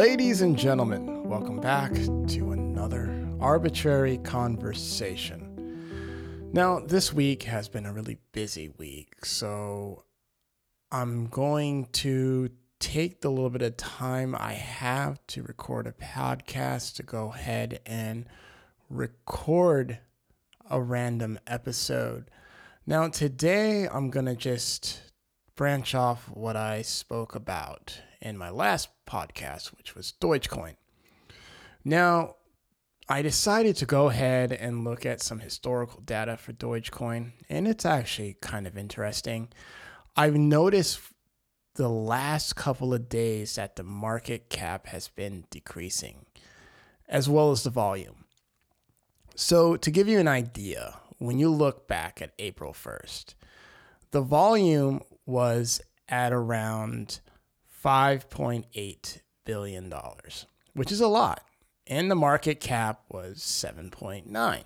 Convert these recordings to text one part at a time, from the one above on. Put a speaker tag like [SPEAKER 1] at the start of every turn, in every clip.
[SPEAKER 1] Ladies and gentlemen, welcome back to another arbitrary conversation. Now, this week has been a really busy week, so I'm going to take the little bit of time I have to record a podcast to go ahead and record a random episode. Now, today I'm going to just branch off what I spoke about in my last podcast, which was Dogecoin. Now, I decided to go ahead and look at some historical data for Dogecoin, and it's actually kind of interesting. I've noticed the last couple of days that the market cap has been decreasing, as well as the volume. So, to give you an idea, when you look back at April 1st, the volume was at around $5.8 billion, which is a lot. And the market cap was 7.9.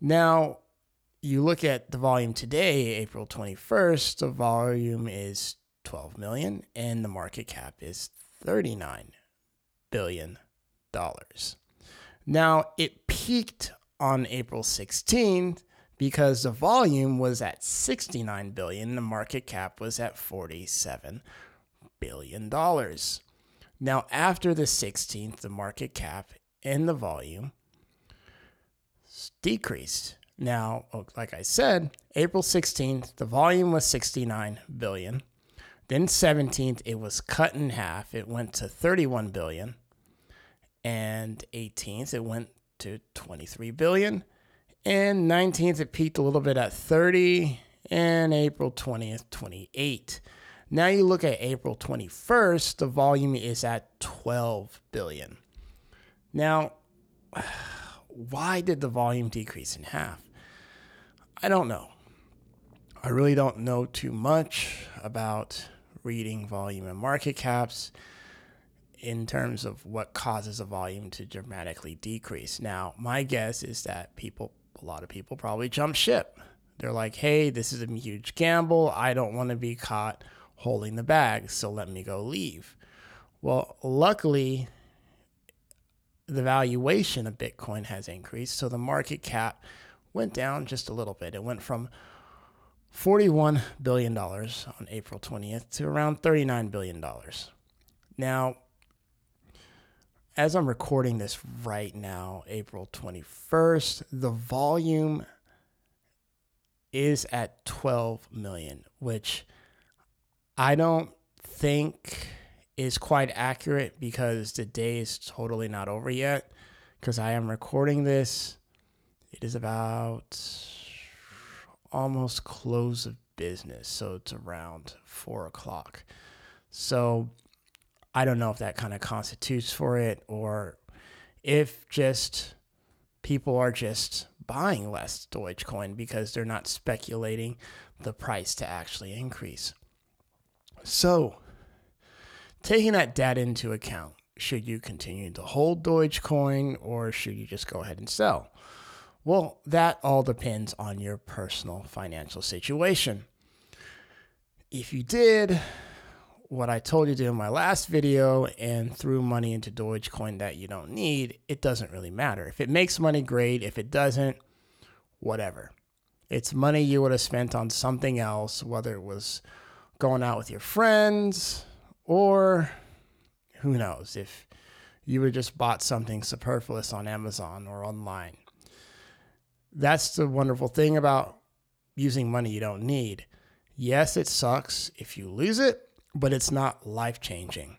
[SPEAKER 1] Now, you look at the volume today, April 21st, the volume is 12 million and the market cap is 39 billion dollars. Now, it peaked on April 16th because the volume was at 69 billion, the market cap was at 47 billion dollars. Now, after the 16th, the market cap and the volume decreased. Now, like I said, April 16th, the volume was 69 billion. Then 17th, it was cut in half. It went to 31 billion. And 18th, it went to 23 billion. And 19th, it peaked a little bit at 30. And April 20th, 28. Now you look at April 21st, the volume is at 12 billion. Now, why did the volume decrease in half? I don't know. I really don't know too much about reading volume and market caps in terms of what causes a volume to dramatically decrease. Now, my guess is that people, a lot of people probably jump ship. They're like, hey, this is a huge gamble. I don't want to be caught holding the bag, so let me go leave. Well, luckily, the valuation of Bitcoin has increased, so the market cap went down just a little bit. It went from $41 billion on April 20th to around $39 billion. Now, as I'm recording this right now, April 21st, the volume is at 12 million, which I don't think is quite accurate because the day is totally not over yet. Because I am recording this, it is about almost close of business, so it's around four o'clock. So I don't know if that kind of constitutes for it or if just people are just buying less Dogecoin because they're not speculating the price to actually increase. So, taking that data into account, should you continue to hold Dogecoin or should you just go ahead and sell? Well, that all depends on your personal financial situation. If you did what I told you to do in my last video and threw money into Dogecoin that you don't need, it doesn't really matter. If it makes money, great. If it doesn't, whatever. It's money you would have spent on something else, whether it was going out with your friends, or who knows, if you would just bought something superfluous on Amazon or online. That's the wonderful thing about using money you don't need. Yes, it sucks if you lose it, but it's not life changing.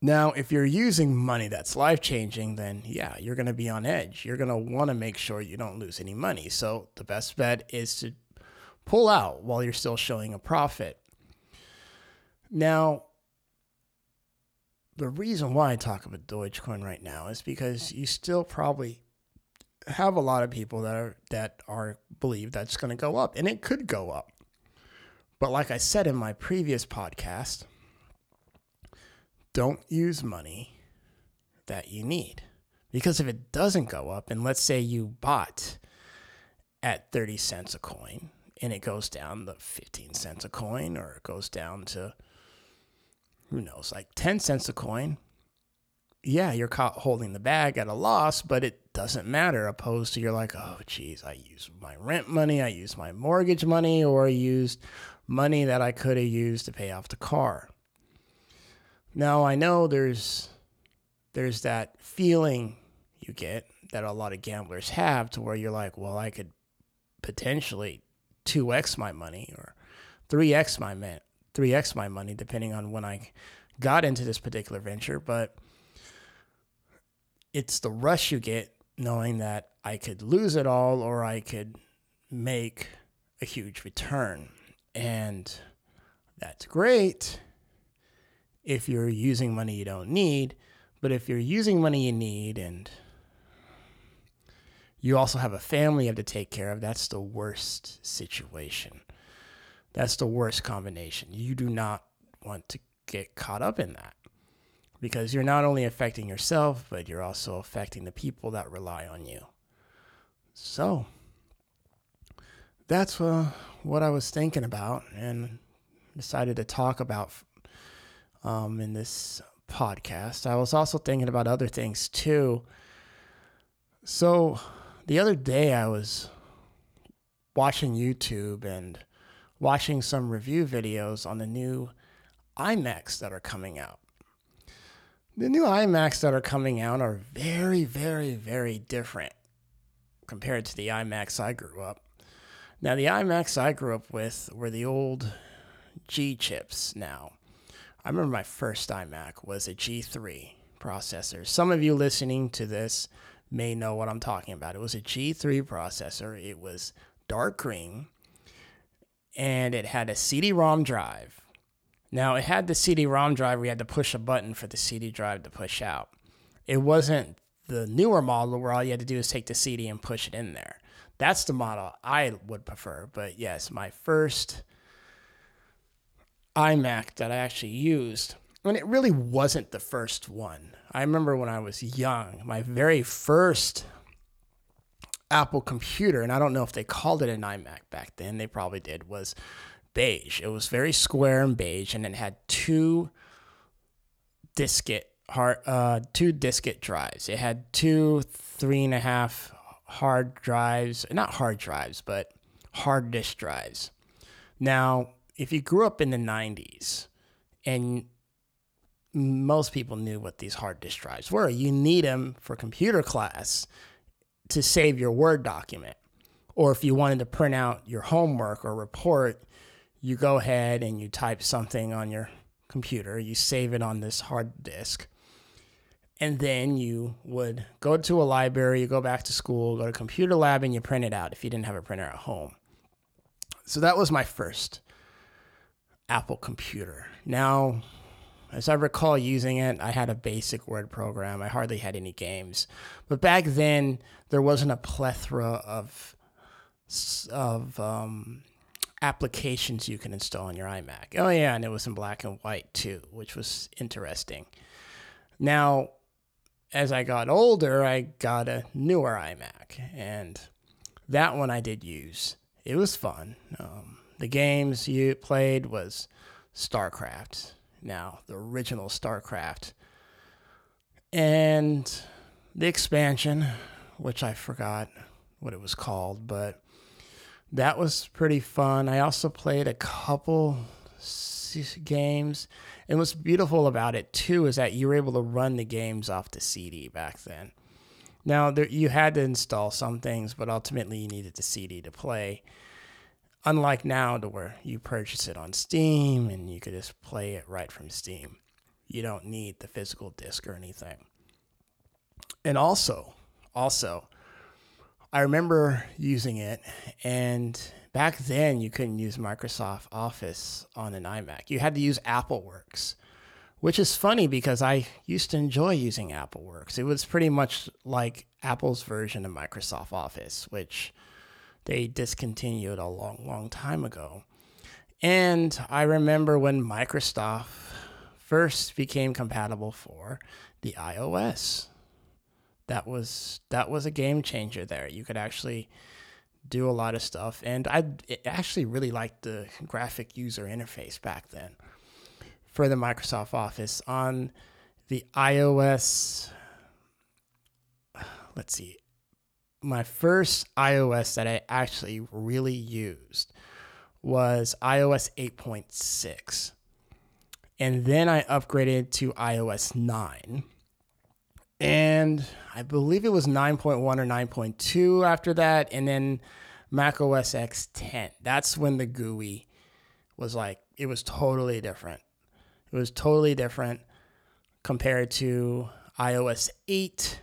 [SPEAKER 1] Now, if you're using money that's life changing, then yeah, you're going to be on edge. You're going to want to make sure you don't lose any money. So the best bet is to pull out while you're still showing a profit. Now, the reason why I talk about Dogecoin right now is because you still probably have a lot of people that are that are believe that's going to go up, and it could go up. But like I said in my previous podcast, don't use money that you need. Because if it doesn't go up, and let's say you bought at 30 cents a coin and it goes down to 15 cents a coin or it goes down to who knows, like 10 cents a coin, yeah, you're caught holding the bag at a loss, but it doesn't matter. Opposed to you're like, oh, geez, I used my rent money, I used my mortgage money, or I used money that I could have used to pay off the car. Now I know there's there's that feeling you get that a lot of gamblers have to where you're like, well, I could potentially 2x my money or 3x my 3x my money depending on when I got into this particular venture, but it's the rush you get knowing that I could lose it all or I could make a huge return. And that's great if you're using money you don't need. But if you're using money you need and you also have a family you have to take care of, that's the worst situation. That's the worst combination. You do not want to get caught up in that because you're not only affecting yourself, but you're also affecting the people that rely on you. So that's uh, what I was thinking about and decided to talk about um, in this podcast. I was also thinking about other things too. So the other day I was watching YouTube and watching some review videos on the new iMacs that are coming out. The new iMacs that are coming out are very, very, very different compared to the iMacs I grew up. Now, the iMacs I grew up with were the old G chips now. I remember my first iMac was a G3 processor. Some of you listening to this may know what I'm talking about. It was a G3 processor. It was dark green and it had a CD ROM drive now, it had the CD ROM drive you had to push a button for the CD drive to push out. It wasn't the newer model where all you had to do is take the CD and push it in there. That's the model I would prefer. But yes, my first iMac that I actually used, and it really wasn't the first one. I remember when I was young, my very first Apple computer, and I don't know if they called it an iMac back then, they probably did, was beige. It was very square and beige, and it had two diskette hard, uh, two diskette drives. It had two three and a half hard drives, not hard drives, but hard disk drives. Now, if you grew up in the '90s, and most people knew what these hard disk drives were, you need them for computer class to save your Word document. Or if you wanted to print out your homework or report, you go ahead and you type something on your computer, you save it on this hard disk, and then you would go to a library, you go back to school, go to computer lab, and you print it out if you didn't have a printer at home. So that was my first Apple computer. Now, as I recall using it, I had a basic Word program. I hardly had any games. But back then, there wasn't a plethora of of um, applications you can install on your iMac. Oh, yeah, and it was in black and white too, which was interesting. Now, as I got older, I got a newer iMac, and that one I did use. It was fun. Um, the games you played was StarCraft. Now, the original StarCraft. And the expansion, which I forgot what it was called, but that was pretty fun. I also played a couple games. And what's beautiful about it too is that you were able to run the games off the CD back then. Now there, you had to install some things, but ultimately you needed the CD to play. Unlike now, to where you purchase it on Steam and you could just play it right from Steam. You don't need the physical disc or anything. And also, also, I remember using it, and back then you couldn't use Microsoft Office on an iMac. You had to use AppleWorks, which is funny because I used to enjoy using AppleWorks. It was pretty much like Apple's version of Microsoft Office, which they discontinued a long, long time ago. And I remember when Microsoft first became compatible for the iOS that was that was a game changer there. You could actually do a lot of stuff, and I actually really liked the graphic user interface back then for the Microsoft Office on the iOS. Let's see. My first iOS that I actually really used was iOS 8.6. And then I upgraded to iOS 9. And I believe it was 9.1 or 9.2 after that. And then Mac OS X 10. That's when the GUI was like, it was totally different. It was totally different compared to iOS 8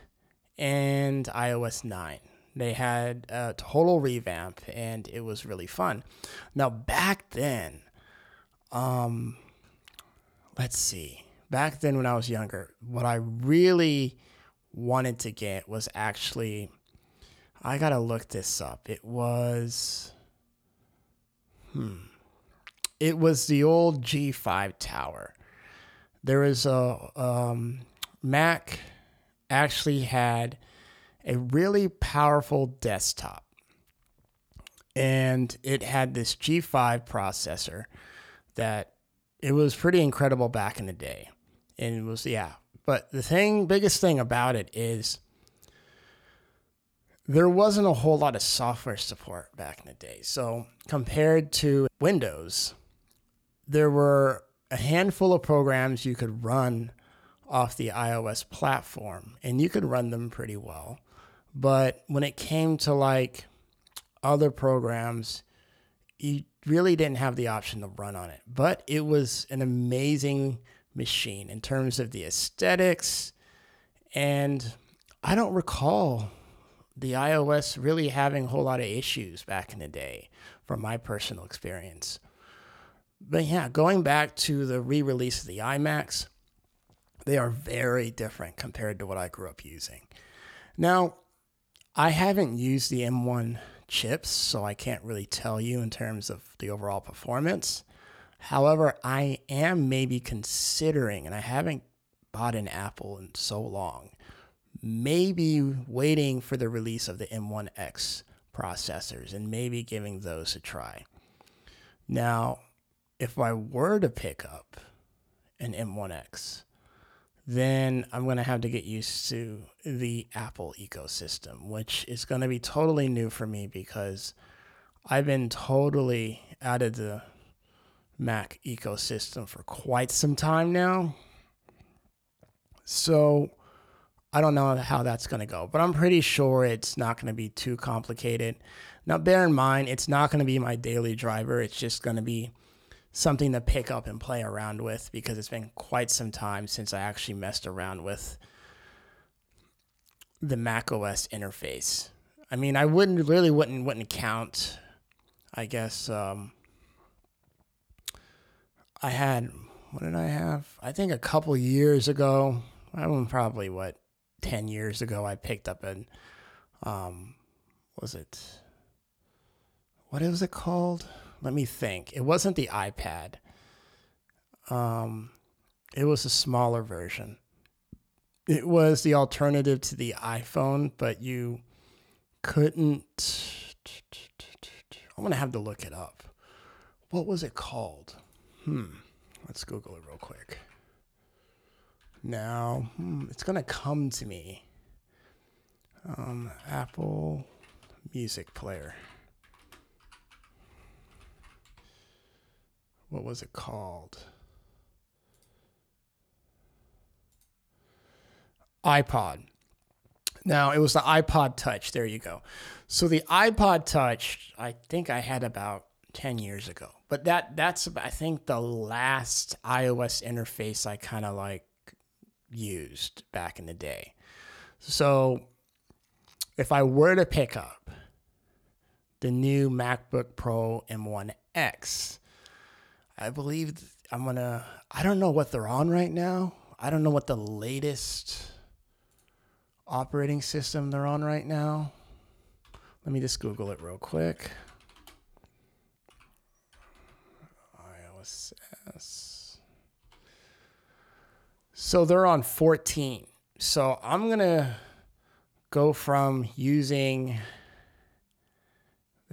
[SPEAKER 1] and iOS 9. They had a total revamp and it was really fun. Now, back then, um, let's see, back then when I was younger, what I really wanted to get was actually, I gotta look this up. It was, hmm, it was the old G5 tower. There was a um, Mac actually had a really powerful desktop. And it had this G5 processor that it was pretty incredible back in the day. And it was, yeah. But the thing, biggest thing about it is there wasn't a whole lot of software support back in the day. So compared to Windows, there were a handful of programs you could run off the iOS platform, and you could run them pretty well. But when it came to like other programs, you really didn't have the option to run on it. But it was an amazing machine in terms of the aesthetics. And I don't recall the iOS really having a whole lot of issues back in the day from my personal experience. But yeah, going back to the re release of the iMacs, they are very different compared to what I grew up using. Now, I haven't used the M1 chips, so I can't really tell you in terms of the overall performance. However, I am maybe considering, and I haven't bought an Apple in so long, maybe waiting for the release of the M1X processors and maybe giving those a try. Now, if I were to pick up an M1X, then I'm going to have to get used to the Apple ecosystem, which is going to be totally new for me because I've been totally out of the Mac ecosystem for quite some time now. So I don't know how that's going to go, but I'm pretty sure it's not going to be too complicated. Now, bear in mind, it's not going to be my daily driver. It's just going to be something to pick up and play around with because it's been quite some time since I actually messed around with the Mac OS interface. I mean, I wouldn't really wouldn't wouldn't count. I guess um, I had what did I have? I think a couple years ago. I mean, probably what ten years ago. I picked up an um, was it what was it called? let me think. It wasn't the iPad. Um, it was a smaller version. It was the alternative to the iPhone, but you couldn't. I'm gonna have to look it up. What was it called? Hmm. Let's Google it real quick. Now, hmm, it's gonna come to me. Um, Apple Music Player. what was it called? iPod. Now it was the iPod Touch. There you go. So the iPod Touch, I think I had about ten years ago, but that that's I think the last iOS interface I kind of like used back in the day. So if I were to pick up the new MacBook Pro M1X, I believe I'm gonna. I don't know what they're on right now. I don't know what the latest operating system they're on right now. Let me just Google it real quick. iOS. So they're on 14. So I'm gonna go from using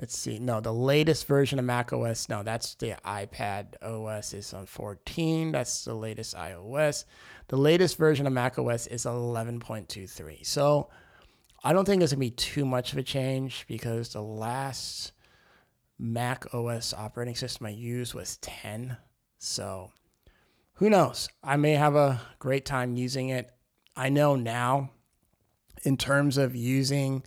[SPEAKER 1] let's see. No, the latest version of Mac OS. No, that's the iPad OS is on 14. That's the latest iOS. The latest version of Mac OS is 11.23. So I don't think it's gonna be too much of a change because the last Mac OS operating system I used was 10. So who knows? I may have a great time using it. I know now, in terms of using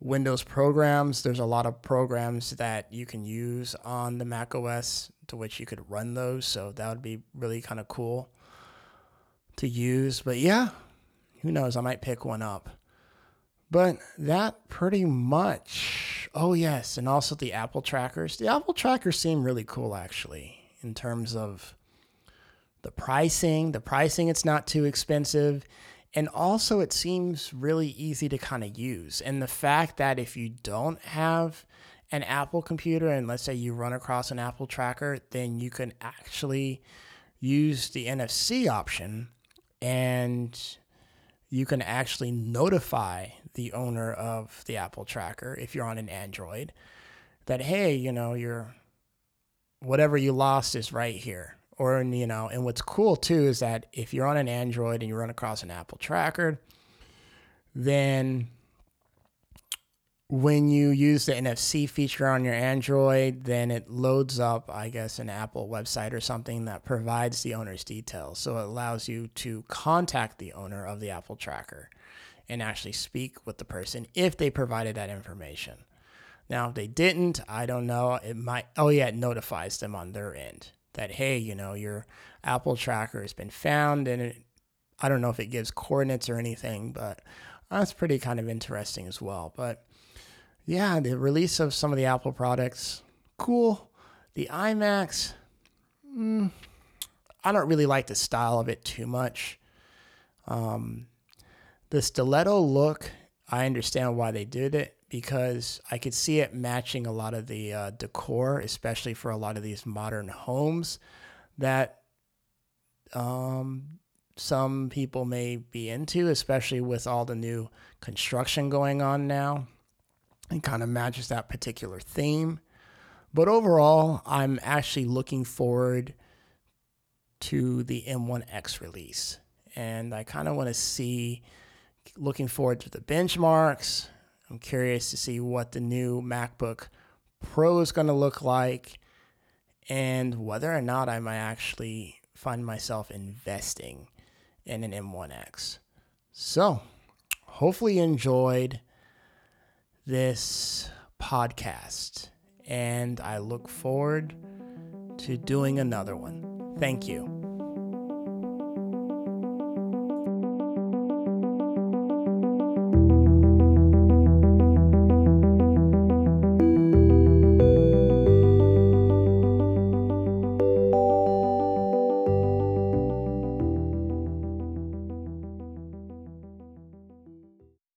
[SPEAKER 1] Windows programs, there's a lot of programs that you can use on the Mac OS to which you could run those. So that would be really kind of cool to use. But yeah, who knows? I might pick one up. But that pretty much. Oh, yes. And also the Apple trackers. The Apple trackers seem really cool, actually, in terms of the pricing. The pricing, it's not too expensive. And also, it seems really easy to kind of use. And the fact that if you don't have an Apple computer, and let's say you run across an Apple tracker, then you can actually use the NFC option and you can actually notify the owner of the Apple tracker if you're on an Android that hey, you know, your whatever you lost is right here. Or you know, and what's cool too is that if you're on an Android and you run across an Apple tracker, then when you use the NFC feature on your Android, then it loads up, I guess, an Apple website or something that provides the owner's details. So it allows you to contact the owner of the Apple tracker and actually speak with the person if they provided that information. Now, if they didn't, I don't know. It might, oh, yeah, it notifies them on their end that, hey, you know, your Apple tracker has been found. And it, I don't know if it gives coordinates or anything, but that's pretty kind of interesting as well. But yeah, the release of some of the Apple products, cool. The iMacs, mm, I don't really like the style of it too much. Um, the stiletto look, I understand why they did it because I could see it matching a lot of the uh, decor, especially for a lot of these modern homes that um, some people may be into, especially with all the new construction going on now. It kind of matches that particular theme. But overall, I'm actually looking forward to the M1X release. And I kind of want to see looking forward to the benchmarks. I'm curious to see what the new MacBook Pro is going to look like and whether or not I might actually find myself investing in an M1X. So, hopefully, you enjoyed this podcast, and I look forward to doing another one. Thank you.